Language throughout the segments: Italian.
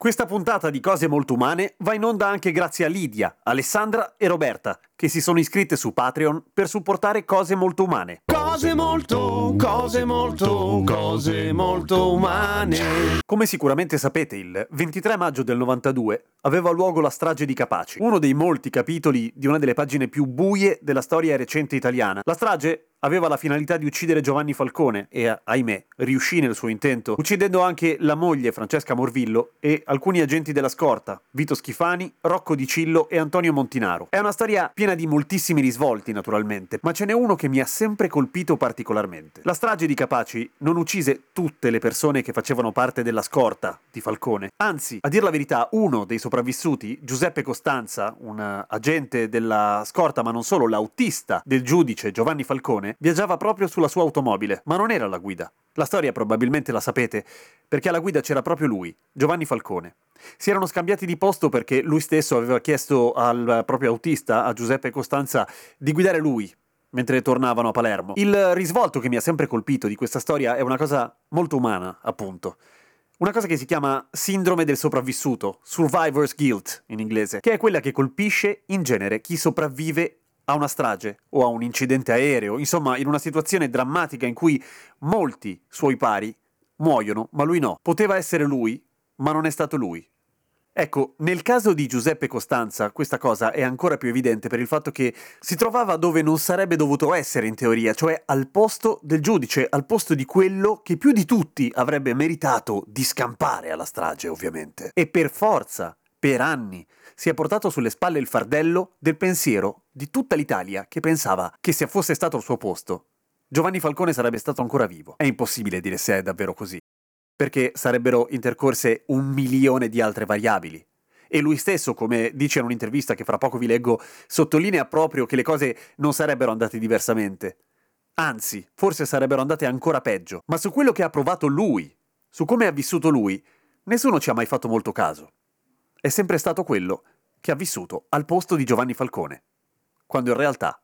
Questa puntata di Cose Molto Umane va in onda anche grazie a Lidia, Alessandra e Roberta, che si sono iscritte su Patreon per supportare Cose Molto Umane. Cose molto, cose molto, cose molto umane. Come sicuramente sapete, il 23 maggio del 92 aveva luogo la strage di Capaci, uno dei molti capitoli di una delle pagine più buie della storia recente italiana. La strage aveva la finalità di uccidere Giovanni Falcone e, ahimè, riuscì nel suo intento, uccidendo anche la moglie Francesca Morvillo e alcuni agenti della scorta, Vito Schifani, Rocco Di Cillo e Antonio Montinaro. È una storia piena di moltissimi risvolti, naturalmente, ma ce n'è uno che mi ha sempre colpito particolarmente. La strage di Capaci non uccise tutte le persone che facevano parte della scorta di Falcone, anzi, a dir la verità, uno dei sopravvissuti, Giuseppe Costanza, un agente della scorta, ma non solo, l'autista del giudice Giovanni Falcone, viaggiava proprio sulla sua automobile, ma non era la guida. La storia probabilmente la sapete, perché alla guida c'era proprio lui, Giovanni Falcone. Si erano scambiati di posto perché lui stesso aveva chiesto al proprio autista, a Giuseppe Costanza, di guidare lui mentre tornavano a Palermo. Il risvolto che mi ha sempre colpito di questa storia è una cosa molto umana, appunto. Una cosa che si chiama sindrome del sopravvissuto, survivor's guilt in inglese, che è quella che colpisce in genere chi sopravvive a una strage o a un incidente aereo, insomma in una situazione drammatica in cui molti suoi pari muoiono, ma lui no. Poteva essere lui, ma non è stato lui. Ecco, nel caso di Giuseppe Costanza questa cosa è ancora più evidente per il fatto che si trovava dove non sarebbe dovuto essere in teoria, cioè al posto del giudice, al posto di quello che più di tutti avrebbe meritato di scampare alla strage, ovviamente. E per forza per anni si è portato sulle spalle il fardello del pensiero di tutta l'Italia che pensava che se fosse stato al suo posto, Giovanni Falcone sarebbe stato ancora vivo. È impossibile dire se è davvero così, perché sarebbero intercorse un milione di altre variabili. E lui stesso, come dice in un'intervista che fra poco vi leggo, sottolinea proprio che le cose non sarebbero andate diversamente. Anzi, forse sarebbero andate ancora peggio. Ma su quello che ha provato lui, su come ha vissuto lui, nessuno ci ha mai fatto molto caso è sempre stato quello che ha vissuto al posto di Giovanni Falcone, quando in realtà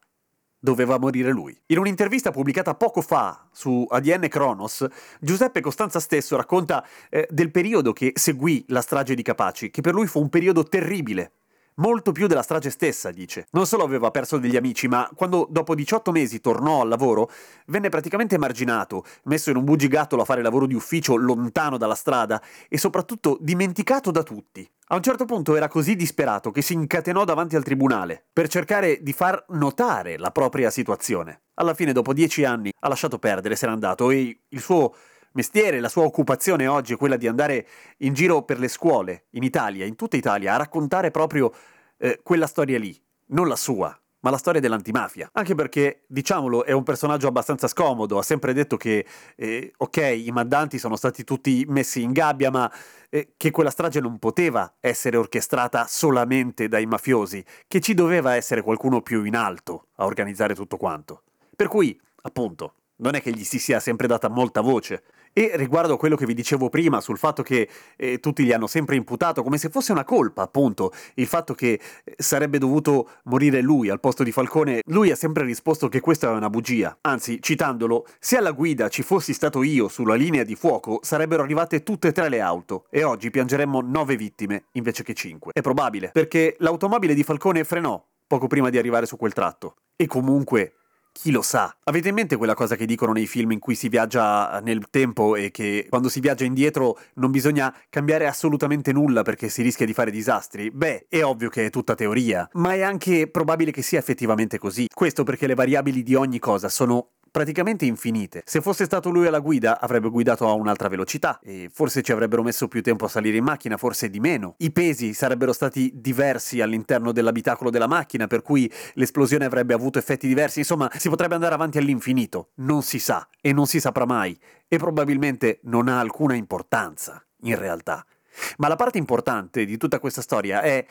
doveva morire lui. In un'intervista pubblicata poco fa su ADN Kronos, Giuseppe Costanza stesso racconta eh, del periodo che seguì la strage di Capaci, che per lui fu un periodo terribile, Molto più della strage stessa, dice. Non solo aveva perso degli amici, ma quando dopo 18 mesi tornò al lavoro, venne praticamente emarginato, messo in un bugigattolo a fare lavoro di ufficio lontano dalla strada e soprattutto dimenticato da tutti. A un certo punto era così disperato che si incatenò davanti al tribunale per cercare di far notare la propria situazione. Alla fine, dopo dieci anni, ha lasciato perdere, se n'è andato e il suo mestiere, la sua occupazione oggi è quella di andare in giro per le scuole in Italia, in tutta Italia, a raccontare proprio eh, quella storia lì, non la sua, ma la storia dell'antimafia. Anche perché, diciamolo, è un personaggio abbastanza scomodo, ha sempre detto che, eh, ok, i mandanti sono stati tutti messi in gabbia, ma eh, che quella strage non poteva essere orchestrata solamente dai mafiosi, che ci doveva essere qualcuno più in alto a organizzare tutto quanto. Per cui, appunto, non è che gli si sia sempre data molta voce. E riguardo a quello che vi dicevo prima sul fatto che eh, tutti gli hanno sempre imputato come se fosse una colpa, appunto, il fatto che eh, sarebbe dovuto morire lui al posto di Falcone, lui ha sempre risposto che questa è una bugia. Anzi, citandolo, se alla guida ci fossi stato io sulla linea di fuoco, sarebbero arrivate tutte e tre le auto e oggi piangeremmo nove vittime invece che cinque. È probabile, perché l'automobile di Falcone frenò poco prima di arrivare su quel tratto. E comunque chi lo sa? Avete in mente quella cosa che dicono nei film in cui si viaggia nel tempo e che quando si viaggia indietro non bisogna cambiare assolutamente nulla perché si rischia di fare disastri? Beh, è ovvio che è tutta teoria, ma è anche probabile che sia effettivamente così. Questo perché le variabili di ogni cosa sono praticamente infinite. Se fosse stato lui alla guida, avrebbe guidato a un'altra velocità e forse ci avrebbero messo più tempo a salire in macchina, forse di meno. I pesi sarebbero stati diversi all'interno dell'abitacolo della macchina, per cui l'esplosione avrebbe avuto effetti diversi. Insomma, si potrebbe andare avanti all'infinito. Non si sa e non si saprà mai e probabilmente non ha alcuna importanza, in realtà. Ma la parte importante di tutta questa storia è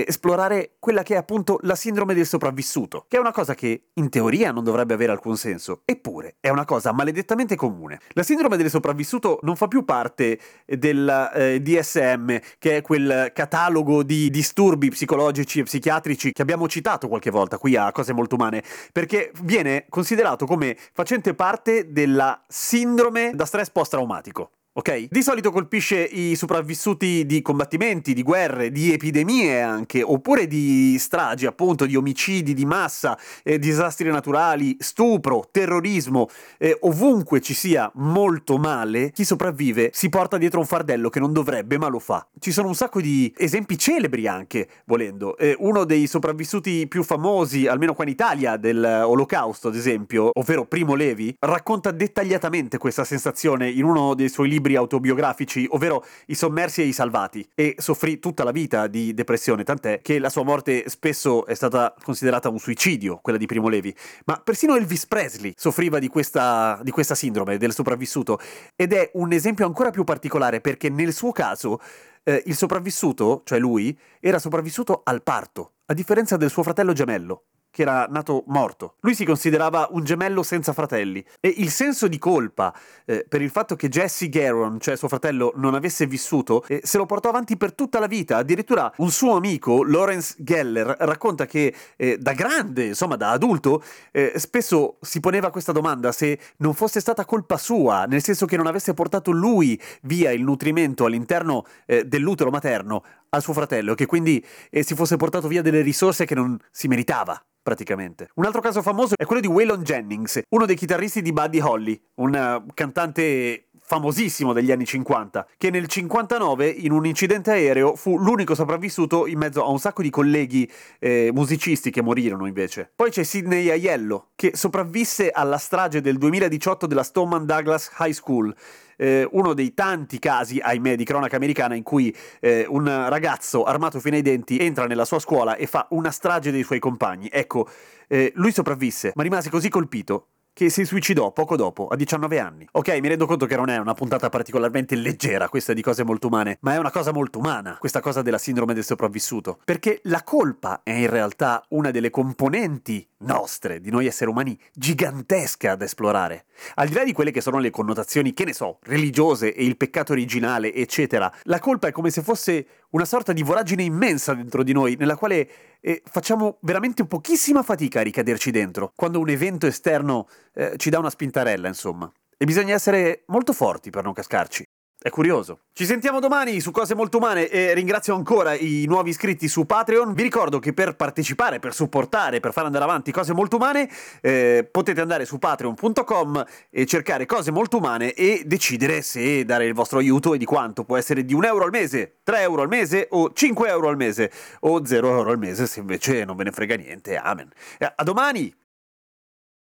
esplorare quella che è appunto la sindrome del sopravvissuto, che è una cosa che in teoria non dovrebbe avere alcun senso, eppure è una cosa maledettamente comune. La sindrome del sopravvissuto non fa più parte del eh, DSM, che è quel catalogo di disturbi psicologici e psichiatrici che abbiamo citato qualche volta qui a Cose Molto Umane, perché viene considerato come facente parte della sindrome da stress post-traumatico ok? Di solito colpisce i sopravvissuti di combattimenti, di guerre, di epidemie anche, oppure di stragi, appunto, di omicidi di massa, eh, disastri naturali, stupro, terrorismo, eh, ovunque ci sia molto male, chi sopravvive si porta dietro un fardello che non dovrebbe, ma lo fa. Ci sono un sacco di esempi celebri anche, volendo. Eh, uno dei sopravvissuti più famosi, almeno qua in Italia, dell'Olocausto, ad esempio, ovvero Primo Levi, racconta dettagliatamente questa sensazione in uno dei suoi libri libri autobiografici, ovvero I sommersi e i salvati, e soffrì tutta la vita di depressione, tant'è che la sua morte spesso è stata considerata un suicidio, quella di Primo Levi. Ma persino Elvis Presley soffriva di questa, di questa sindrome del sopravvissuto, ed è un esempio ancora più particolare perché nel suo caso eh, il sopravvissuto, cioè lui, era sopravvissuto al parto, a differenza del suo fratello gemello che era nato morto. Lui si considerava un gemello senza fratelli e il senso di colpa eh, per il fatto che Jesse Garon, cioè suo fratello, non avesse vissuto, eh, se lo portò avanti per tutta la vita. Addirittura un suo amico, Lawrence Geller, racconta che eh, da grande, insomma da adulto, eh, spesso si poneva questa domanda se non fosse stata colpa sua, nel senso che non avesse portato lui via il nutrimento all'interno eh, dell'utero materno al suo fratello, che quindi eh, si fosse portato via delle risorse che non si meritava praticamente. Un altro caso famoso è quello di Waylon Jennings, uno dei chitarristi di Buddy Holly, un uh, cantante famosissimo degli anni 50, che nel 59 in un incidente aereo fu l'unico sopravvissuto in mezzo a un sacco di colleghi eh, musicisti che morirono invece. Poi c'è Sidney Aiello, che sopravvisse alla strage del 2018 della Stoneman Douglas High School, eh, uno dei tanti casi, ahimè, di cronaca americana in cui eh, un ragazzo armato fino ai denti entra nella sua scuola e fa una strage dei suoi compagni. Ecco, eh, lui sopravvisse, ma rimase così colpito che si suicidò poco dopo, a 19 anni. Ok, mi rendo conto che non è una puntata particolarmente leggera questa di cose molto umane, ma è una cosa molto umana, questa cosa della sindrome del sopravvissuto. Perché la colpa è in realtà una delle componenti nostre, di noi esseri umani, gigantesca da esplorare. Al di là di quelle che sono le connotazioni, che ne so, religiose e il peccato originale, eccetera, la colpa è come se fosse una sorta di voragine immensa dentro di noi, nella quale eh, facciamo veramente pochissima fatica a ricaderci dentro, quando un evento esterno eh, ci dà una spintarella, insomma. E bisogna essere molto forti per non cascarci. È curioso. Ci sentiamo domani su Cose Molto Umane e ringrazio ancora i nuovi iscritti su Patreon. Vi ricordo che per partecipare, per supportare, per far andare avanti Cose Molto Umane, eh, potete andare su patreon.com e cercare Cose Molto Umane e decidere se dare il vostro aiuto e di quanto. Può essere di un euro al mese, 3 euro al mese o 5 euro al mese o 0 euro al mese se invece non ve ne frega niente. Amen. A domani!